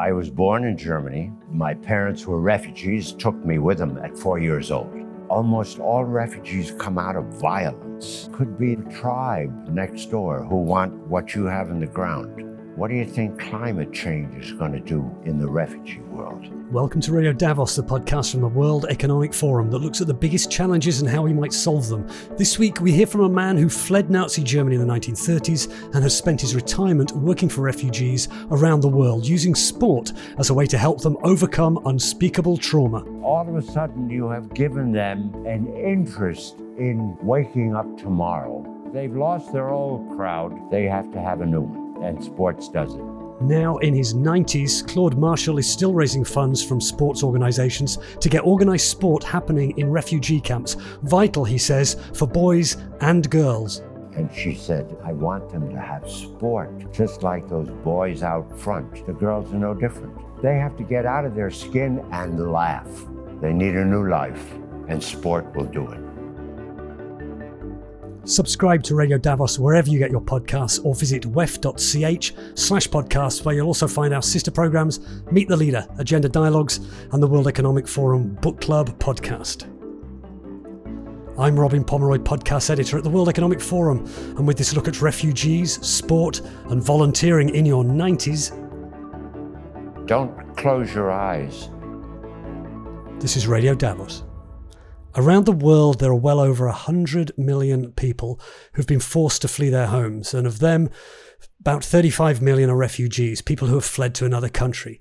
I was born in Germany. My parents were refugees, took me with them at four years old. Almost all refugees come out of violence. Could be a tribe next door who want what you have in the ground. What do you think climate change is going to do in the refugee world? Welcome to Radio Davos, the podcast from the World Economic Forum that looks at the biggest challenges and how we might solve them. This week, we hear from a man who fled Nazi Germany in the 1930s and has spent his retirement working for refugees around the world, using sport as a way to help them overcome unspeakable trauma. All of a sudden, you have given them an interest in waking up tomorrow. They've lost their old crowd, they have to have a new one and sports does it. Now in his 90s, Claude Marshall is still raising funds from sports organisations to get organised sport happening in refugee camps. Vital, he says, for boys and girls. And she said, I want them to have sport, just like those boys out front. The girls are no different. They have to get out of their skin and laugh. They need a new life, and sport will do it. Subscribe to Radio Davos wherever you get your podcasts or visit wef.ch slash podcasts where you'll also find our sister programs, Meet the Leader, Agenda Dialogues, and the World Economic Forum Book Club podcast. I'm Robin Pomeroy, podcast editor at the World Economic Forum, and with this look at refugees, sport, and volunteering in your 90s. Don't close your eyes. This is Radio Davos. Around the world, there are well over 100 million people who've been forced to flee their homes, and of them, about 35 million are refugees, people who have fled to another country.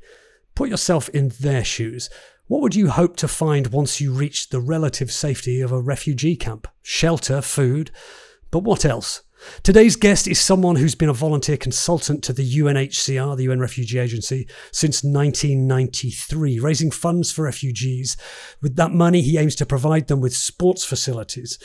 Put yourself in their shoes. What would you hope to find once you reached the relative safety of a refugee camp? Shelter, food, but what else? Today's guest is someone who's been a volunteer consultant to the UNHCR, the UN Refugee Agency, since 1993, raising funds for refugees. With that money, he aims to provide them with sports facilities.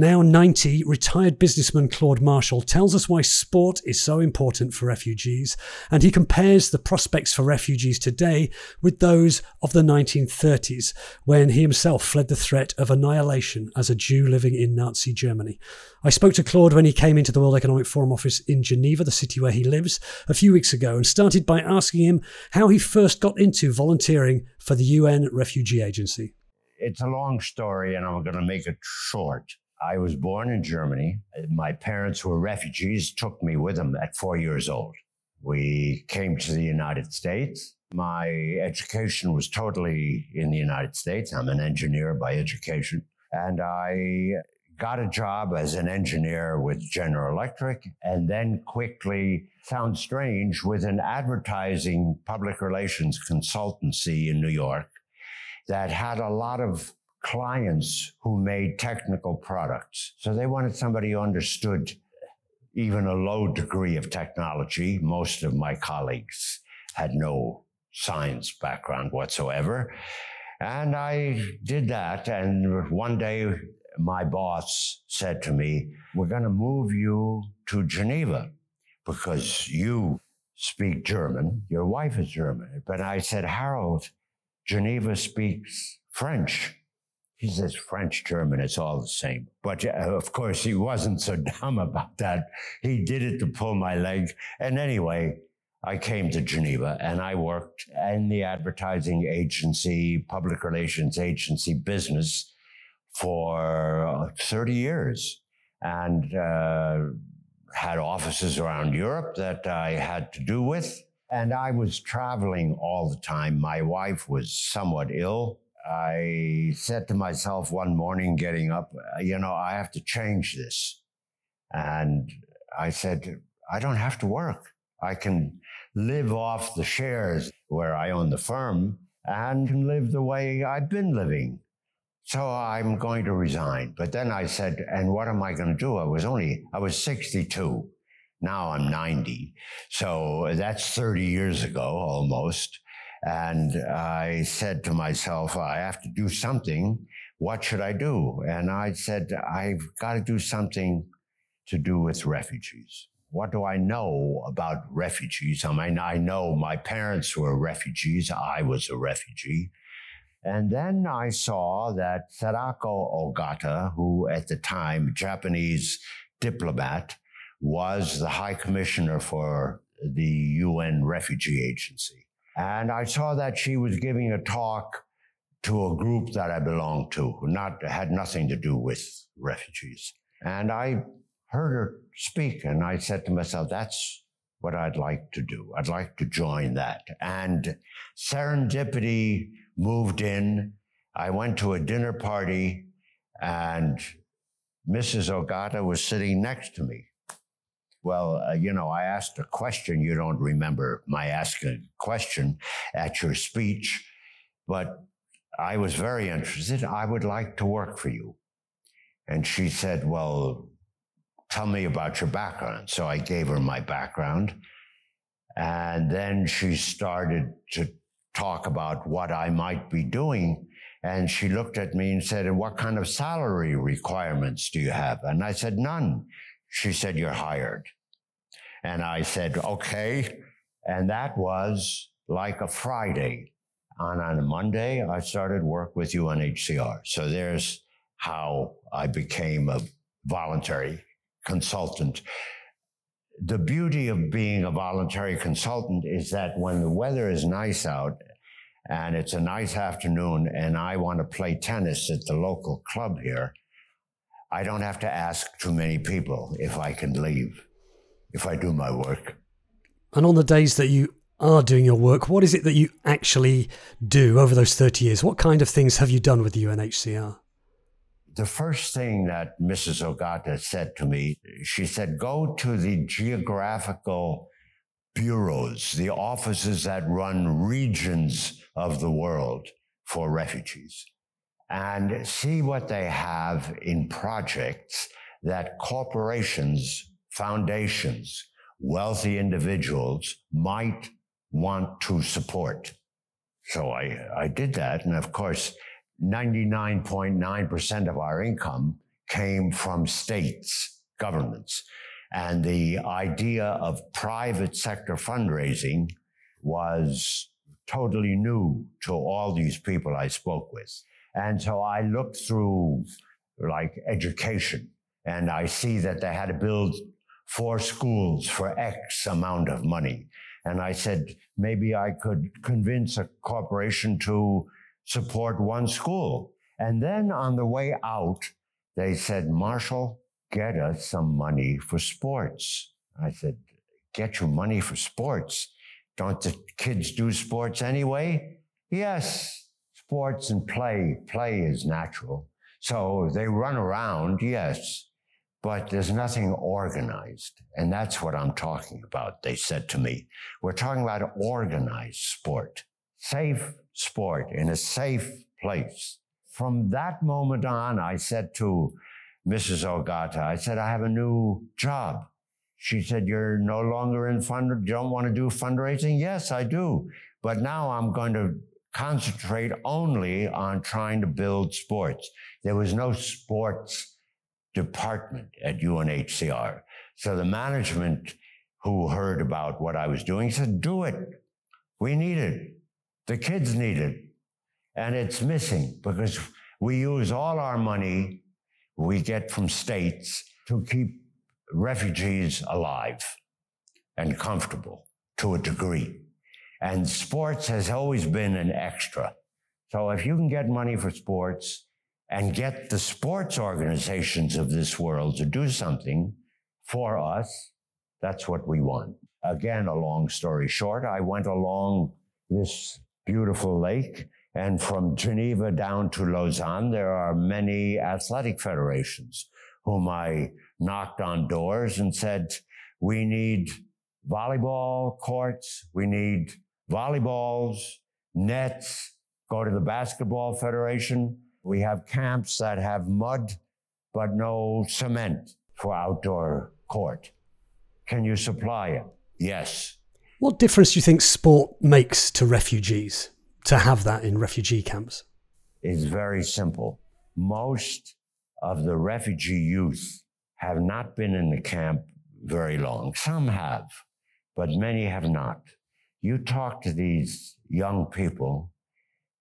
Now 90, retired businessman Claude Marshall tells us why sport is so important for refugees, and he compares the prospects for refugees today with those of the 1930s, when he himself fled the threat of annihilation as a Jew living in Nazi Germany. I spoke to Claude when he came into the World Economic Forum office in Geneva, the city where he lives, a few weeks ago, and started by asking him how he first got into volunteering for the UN Refugee Agency. It's a long story, and I'm going to make it short. I was born in Germany. My parents were refugees, took me with them at four years old. We came to the United States. My education was totally in the United States. I'm an engineer by education. And I got a job as an engineer with General Electric and then quickly, found strange, with an advertising public relations consultancy in New York that had a lot of clients who made technical products. So they wanted somebody who understood even a low degree of technology. Most of my colleagues had no science background whatsoever. And I did that. And one day, my boss said to me, We're going to move you to Geneva because you speak German. Your wife is German. But I said, Harold, Geneva speaks French. He says French, German, it's all the same. But of course, he wasn't so dumb about that. He did it to pull my leg. And anyway, I came to Geneva and I worked in the advertising agency, public relations agency business for uh, 30 years and uh, had offices around Europe that I had to do with. And I was traveling all the time. My wife was somewhat ill I said to myself one morning getting up, you know, I have to change this. And I said, I don't have to work. I can live off the shares where I own the firm and can live the way I've been living. So I'm going to resign. But then I said, and what am I going to do? I was only, I was 62. Now I'm 90. So that's 30 years ago almost. And I said to myself, I have to do something. What should I do? And I said, I've got to do something to do with refugees. What do I know about refugees? I mean, I know my parents were refugees. I was a refugee. And then I saw that Sadako Ogata, who at the time, Japanese diplomat, was the high commissioner for the UN Refugee Agency. And I saw that she was giving a talk to a group that I belonged to, not had nothing to do with refugees. And I heard her speak, and I said to myself, "That's what I'd like to do. I'd like to join that." And serendipity moved in. I went to a dinner party, and Mrs. Ogata was sitting next to me. Well, uh, you know, I asked a question. You don't remember my asking a question at your speech, but I was very interested. I would like to work for you. And she said, Well, tell me about your background. So I gave her my background. And then she started to talk about what I might be doing. And she looked at me and said, And what kind of salary requirements do you have? And I said, None. She said, You're hired. And I said, Okay. And that was like a Friday. And on a Monday, I started work with UNHCR. So there's how I became a voluntary consultant. The beauty of being a voluntary consultant is that when the weather is nice out and it's a nice afternoon and I want to play tennis at the local club here, I don't have to ask too many people if I can leave, if I do my work. And on the days that you are doing your work, what is it that you actually do over those 30 years? What kind of things have you done with the UNHCR? The first thing that Mrs. Ogata said to me, she said, go to the geographical bureaus, the offices that run regions of the world for refugees, and see what they have in projects that corporations, foundations, wealthy individuals might want to support. So I, I did that. And of course, 99.9% of our income came from states, governments. And the idea of private sector fundraising was totally new to all these people I spoke with. And so I looked through like education and I see that they had to build four schools for X amount of money. And I said, maybe I could convince a corporation to support one school. And then on the way out, they said, Marshall, get us some money for sports. I said, get you money for sports? Don't the kids do sports anyway? Yes, sports and play. Play is natural. So they run around, yes, but there's nothing organized. And that's what I'm talking about, they said to me. We're talking about organized sport, safe sport in a safe place. From that moment on, I said to Mrs. Ogata, I said, I have a new job. She said, You're no longer in fund, you don't want to do fundraising? Yes, I do. But now I'm going to concentrate only on trying to build sports. There was no sports department at UNHCR. So the management who heard about what I was doing said, Do it. We need it. The kids need it. And it's missing because we use all our money we get from states to keep refugees alive and comfortable to a degree. And sports has always been an extra. So if you can get money for sports and get the sports organizations of this world to do something for us, that's what we want. Again, a long story short, I went along this beautiful lake. And from Geneva down to Lausanne, there are many athletic federations whom I knocked on doors and said, we need volleyball courts, we need volleyballs, nets, go to the basketball federation. We have camps that have mud, but no cement for outdoor court. Can you supply it? Yes. What difference do you think sport makes to refugees to have that in refugee camps? It's very simple. Most of the refugee youth have not been in the camp very long. Some have, but many have not. You talk to these young people,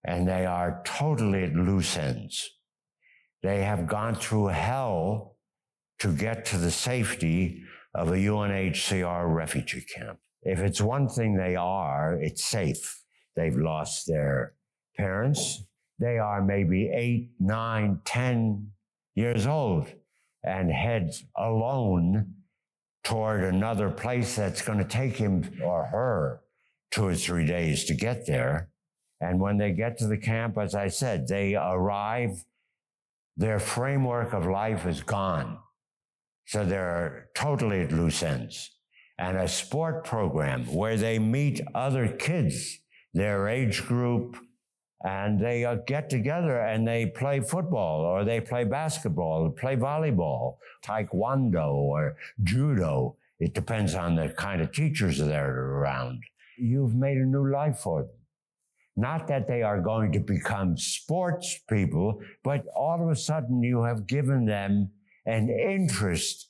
and they are totally at loose ends. They have gone through hell to get to the safety of a UNHCR refugee camp. If it's one thing they are, it's safe. they've lost their parents. They are maybe eight, nine, ten years old and heads alone toward another place that's going to take him or her two or three days to get there. And when they get to the camp, as I said, they arrive, their framework of life is gone. So they're totally at loose ends. And a sport program where they meet other kids, their age group, and they uh, get together and they play football or they play basketball or play volleyball, taekwondo or judo. It depends on the kind of teachers that are around. You've made a new life for them. Not that they are going to become sports people, but all of a sudden you have given them an interest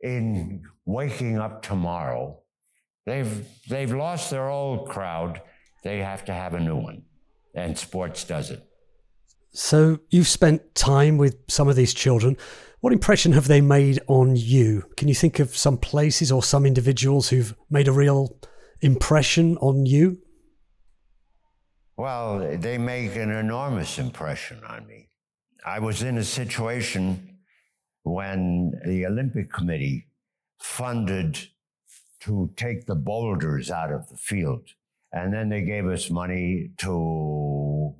in waking up tomorrow. They've, they've lost their old crowd. They have to have a new one. And sports does it. So you've spent time with some of these children. What impression have they made on you? Can you think of some places or some individuals who've made a real impression on you? Well, they make an enormous impression on me. I was in a situation when the Olympic Committee funded to take the boulders out of the field. And then they gave us money to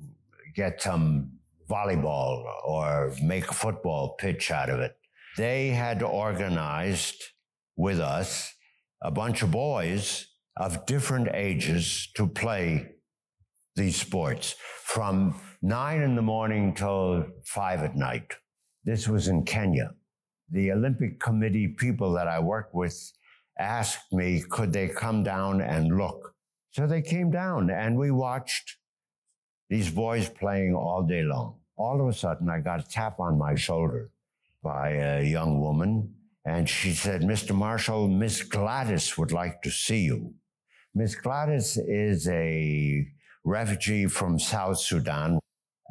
get some volleyball or make a football pitch out of it. They had organized with us a bunch of boys of different ages to play these sports from nine in the morning till five at night. This was in Kenya. The Olympic Committee people that I worked with asked me, could they come down and look? So they came down and we watched these boys playing all day long. All of a sudden, I got a tap on my shoulder by a young woman, and she said, Mr. Marshall, Miss Gladys would like to see you. Miss Gladys is a refugee from South Sudan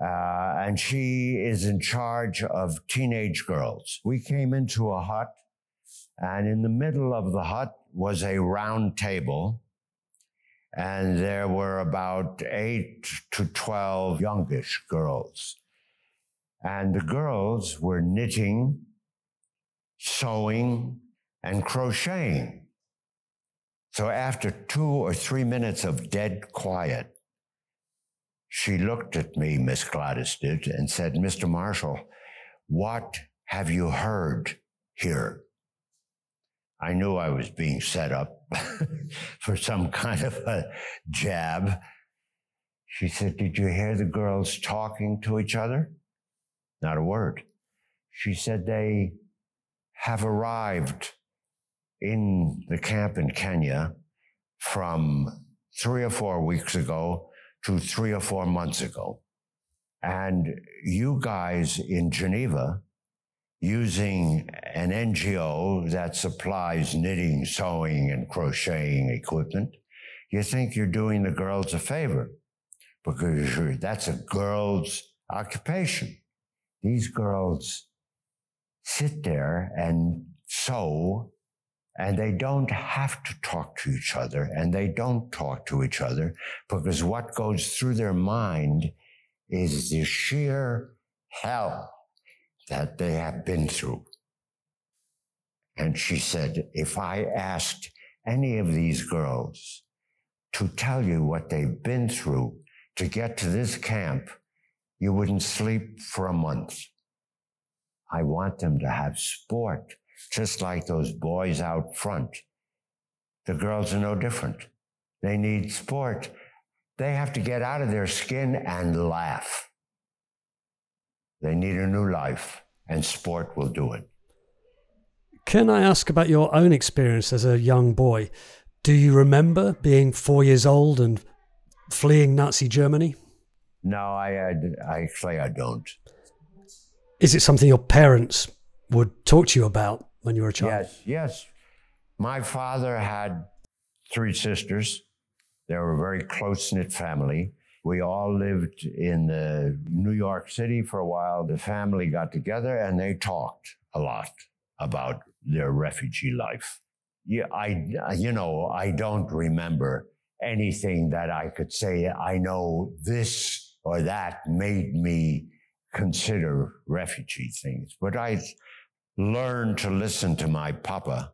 uh, and she is in charge of teenage girls. We came into a hut, and in the middle of the hut was a round table, and there were about eight to 12 youngish girls. And the girls were knitting, sewing, and crocheting. So after two or three minutes of dead quiet, she looked at me, Miss Gladys did, and said, Mr. Marshall, what have you heard here? I knew I was being set up for some kind of a jab. She said, Did you hear the girls talking to each other? Not a word. She said, They have arrived in the camp in Kenya from three or four weeks ago to three or four months ago. And you guys in Geneva, using an NGO that supplies knitting, sewing, and crocheting equipment, you think you're doing the girls a favor because that's a girl's occupation. These girls sit there and sew and they don't have to talk to each other and they don't talk to each other because what goes through their mind is the sheer hell that they have been through. And she said, if I asked any of these girls to tell you what they've been through to get to this camp, you wouldn't sleep for a month. I want them to have sport just like those boys out front. The girls are no different. They need sport. They have to get out of their skin and laugh. They need a new life, and sport will do it. Can I ask about your own experience as a young boy? Do you remember being four years old and fleeing Nazi Germany? No, I, I actually I don't. Is it something your parents would talk to you about? When you were a child? Yes, yes. My father had three sisters. They were a very close knit family. We all lived in the New York City for a while. The family got together and they talked a lot about their refugee life. Yeah, I, you know, I don't remember anything that I could say, I know this or that made me consider refugee things. But I learned to listen to my papa,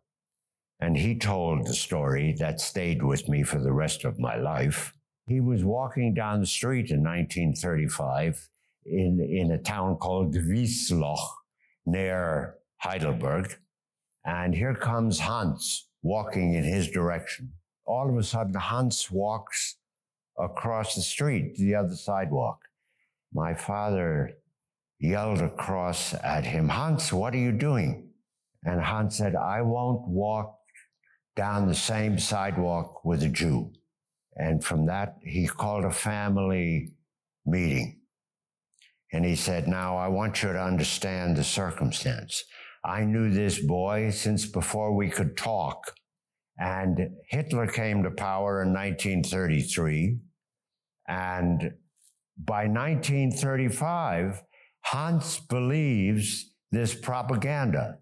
and he told the story that stayed with me for the rest of my life. He was walking down the street in 1935 in, in a town called Wiesloch near Heidelberg. And here comes Hans walking in his direction. All of a sudden, Hans walks across the street, to the other sidewalk. My father yelled across at him, Hans, what are you doing? And Hans said, I won't walk down the same sidewalk with a Jew. And from that, he called a family meeting. And he said, Now I want you to understand the circumstance. I knew this boy since before we could talk. And Hitler came to power in 1933. And by 1935, Hans believes this propaganda.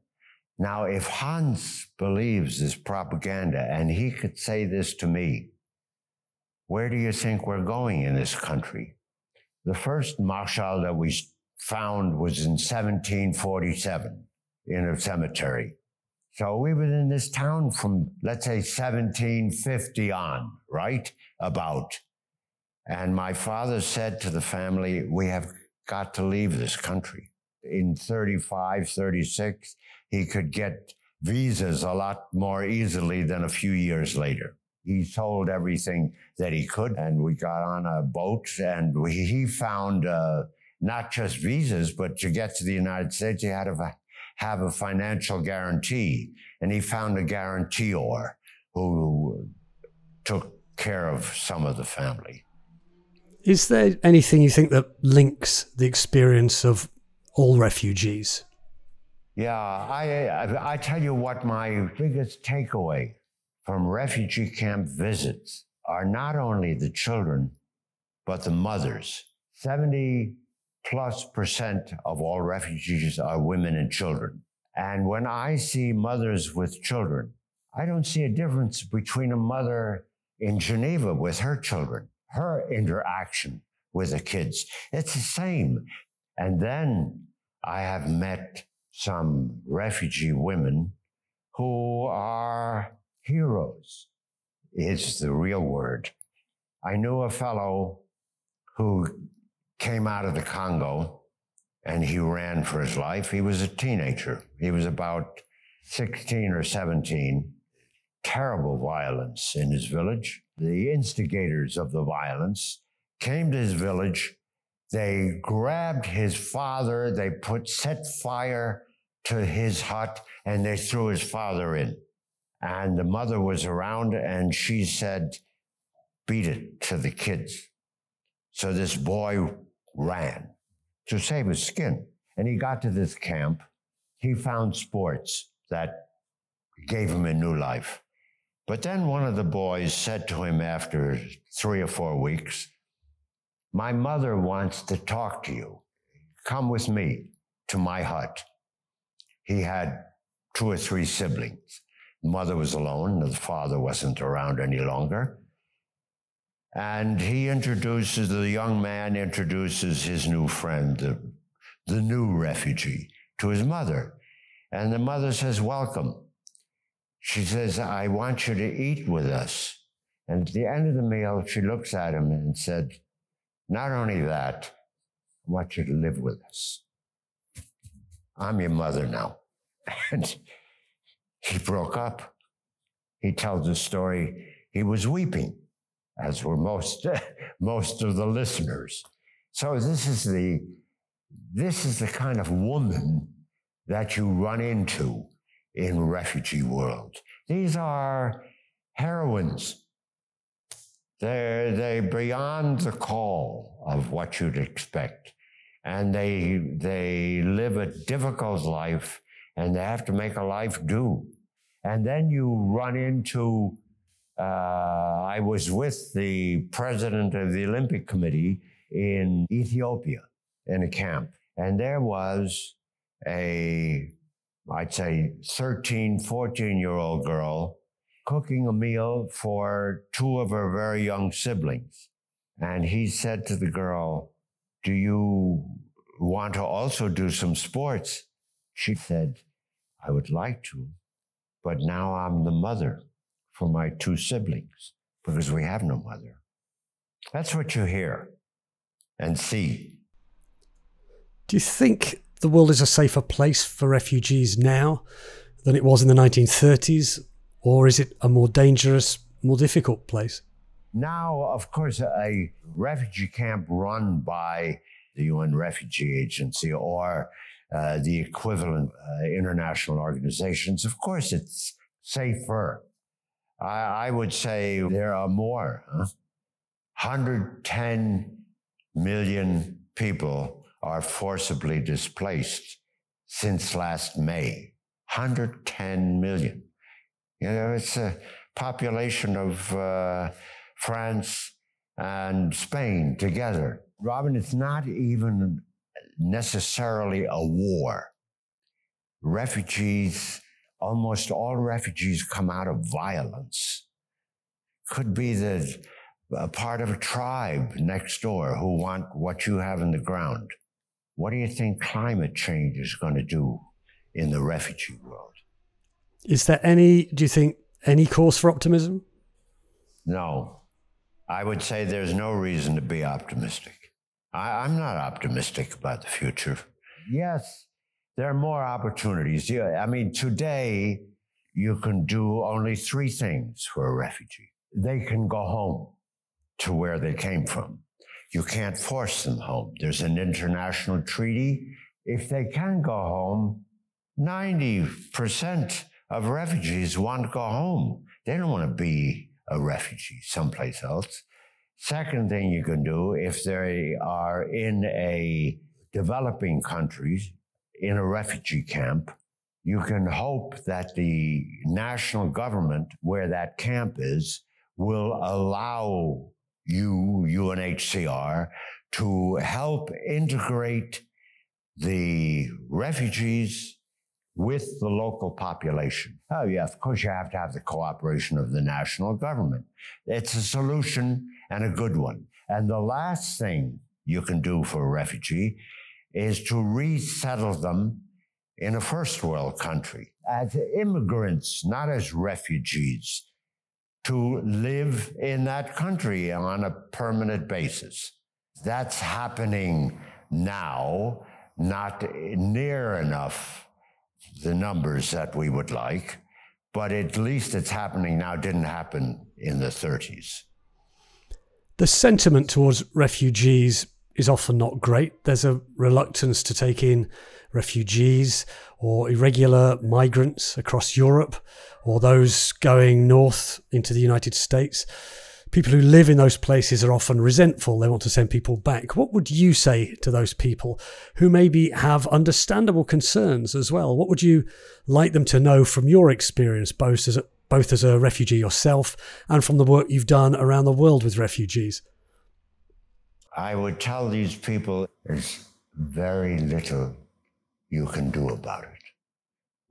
Now, if Hans believes this propaganda and he could say this to me, where do you think we're going in this country? The first Marshall that we found was in 1747 in a cemetery. So we were in this town from, let's say, 1750 on, right? About. And my father said to the family, We have got to leave this country. In 35, 36, he could get visas a lot more easily than a few years later. He sold everything that he could, and we got on a boat, and we, he found uh, not just visas, but to get to the United States, you had to have a financial guarantee, and he found a guarantor who took care of some of the family. Is there anything you think that links the experience of all refugees? Yeah, I, I, tell you what my biggest takeaway from refugee camp visits are not only the children, but the mothers. 70 plus percent of all refugees are women and children. And when I see mothers with children, I don't see a difference between a mother in Geneva with her children, her interaction with the kids. It's the same. And then I have met some refugee women who are heroes is the real word. I knew a fellow who came out of the Congo and he ran for his life. He was a teenager. He was about 16 or 17. Terrible violence in his village. The instigators of the violence came to his village. They grabbed his father. They put set fire to his hut and they threw his father in. And the mother was around and she said, beat it to the kids. So this boy ran to save his skin. And he got to this camp. He found sports that gave him a new life. But then one of the boys said to him after three or four weeks, My mother wants to talk to you. Come with me to my hut. He had two or three siblings mother was alone, the father wasn't around any longer. And he introduces, the young man introduces his new friend, the, the new refugee, to his mother. And the mother says, Welcome. She says, I want you to eat with us. And at the end of the meal, she looks at him and said, Not only that, I want you to live with us. I'm your mother now. And he broke up. He tells the story. He was weeping, as were most, most of the listeners. So this is the, this is the kind of woman that you run into in refugee world. These are heroines. They're, they're beyond the call of what you'd expect. And they, they live a difficult life and they have to make a life do. And then you run into, uh, I was with the president of the Olympic Committee in Ethiopia in a camp. And there was a, I'd say 13, 14 year old girl cooking a meal for two of her very young siblings. And he said to the girl, Do you want to also do some sports? She said, I would like to, but now I'm the mother for my two siblings because we have no mother. That's what you hear and see. Do you think the world is a safer place for refugees now than it was in the 1930s? Or is it a more dangerous, more difficult place? Now, of course, a refugee camp run by the UN Refugee Agency or uh, the equivalent uh, international organizations, of course, it's safer. I, I would say there are more. Huh? 110 million people are forcibly displaced since last May. 110 million. You know, it's a population of uh, France and Spain together. Robin, it's not even necessarily a war. Refugees, almost all refugees come out of violence. Could be the part of a tribe next door who want what you have in the ground. What do you think climate change is going to do in the refugee world? Is there any, do you think, any cause for optimism? No. I would say there's no reason to be optimistic. I, am not optimistic about the future. Yes, there are more opportunities. Yeah, I mean, today you can do only three things for a refugee. They can go home to where they came from. You can't force them home. There's an international treaty. If they can go home, 90% of refugees want to go home. They don't want to be a refugee someplace else. Second thing you can do, if they are in a developing country, in a refugee camp, you can hope that the national government where that camp is will allow you, UNHCR, to help integrate the refugees with the local population. Oh, yeah, of course, you have to have the cooperation of the national government. It's a solution and a good one. And the last thing you can do for a refugee is to resettle them in a first world country as immigrants, not as refugees to live in that country on a permanent basis. That's happening now, not near enough the numbers that we would like, but at least it's happening now, didn't happen in the 30s. The sentiment towards refugees is often not great. There's a reluctance to take in refugees or irregular migrants across Europe or those going north into the United States. People who live in those places are often resentful. They want to send people back. What would you say to those people who maybe have understandable concerns as well? What would you like them to know from your experience, both as a, both as a refugee yourself and from the work you've done around the world with refugees? I would tell these people there's very little you can do about it.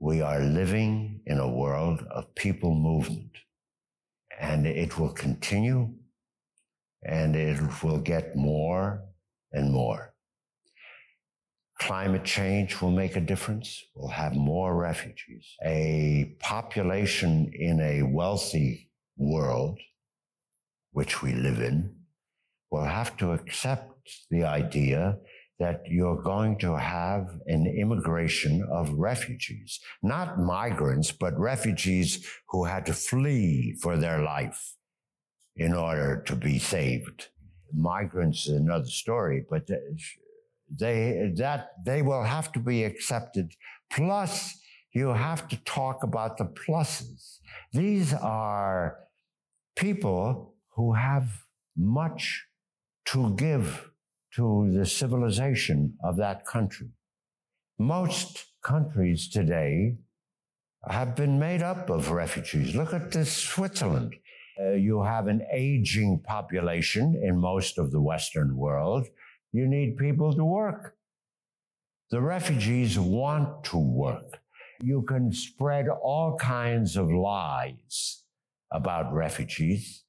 We are living in a world of people movement, and it will continue and it will get more and more. Climate change will make a difference. We'll have more refugees. A population in a wealthy world, which we live in, will have to accept the idea that you're going to have an immigration of refugees, not migrants, but refugees who had to flee for their life in order to be saved. Migrants is another story, but they that they will have to be accepted. Plus, you have to talk about the pluses. These are people who have much to give to the civilization of that country. Most countries today have been made up of refugees. Look at this Switzerland. Uh, you have an aging population in most of the Western world. You need people to work. The refugees want to work. You can spread all kinds of lies about refugees.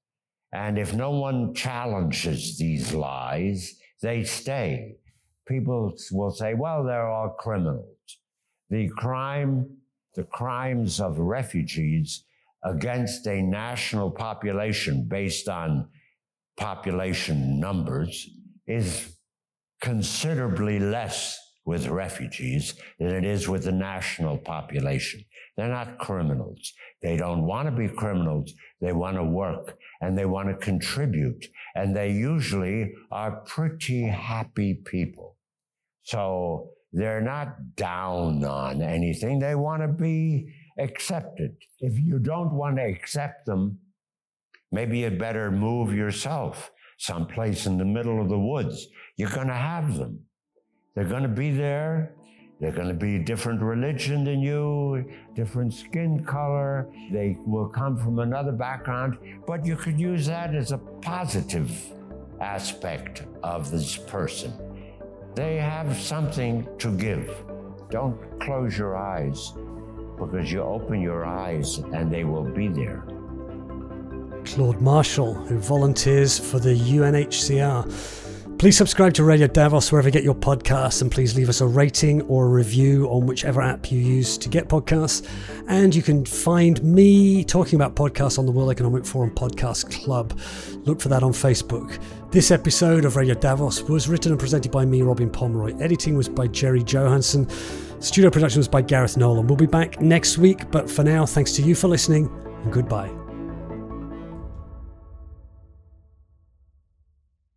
And if no one challenges these lies, they stay. People will say, well, they're all criminals. The crime, the crimes of refugees against a national population based on population numbers is considerably less with refugees than it is with the national population. They're not criminals. They don't want to be criminals. They want to work and they want to contribute. And they usually are pretty happy people. So they're not down on anything. They want to be accepted. If you don't want to accept them, maybe you'd better move yourself someplace in the middle of the woods. You're going to have them. They're going to be there. They're going to be different religion than you, different skin color. They will come from another background, but you could use that as a positive aspect of this person. They have something to give. Don't close your eyes because you open your eyes and they will be there. Claude Marshall, who volunteers for the UNHCR. Please subscribe to Radio Davos wherever you get your podcasts, and please leave us a rating or a review on whichever app you use to get podcasts. And you can find me talking about podcasts on the World Economic Forum Podcast Club. Look for that on Facebook. This episode of Radio Davos was written and presented by me, Robin Pomeroy. Editing was by Jere Johansson. Studio production was by Gareth Nolan. We'll be back next week, but for now, thanks to you for listening, and goodbye.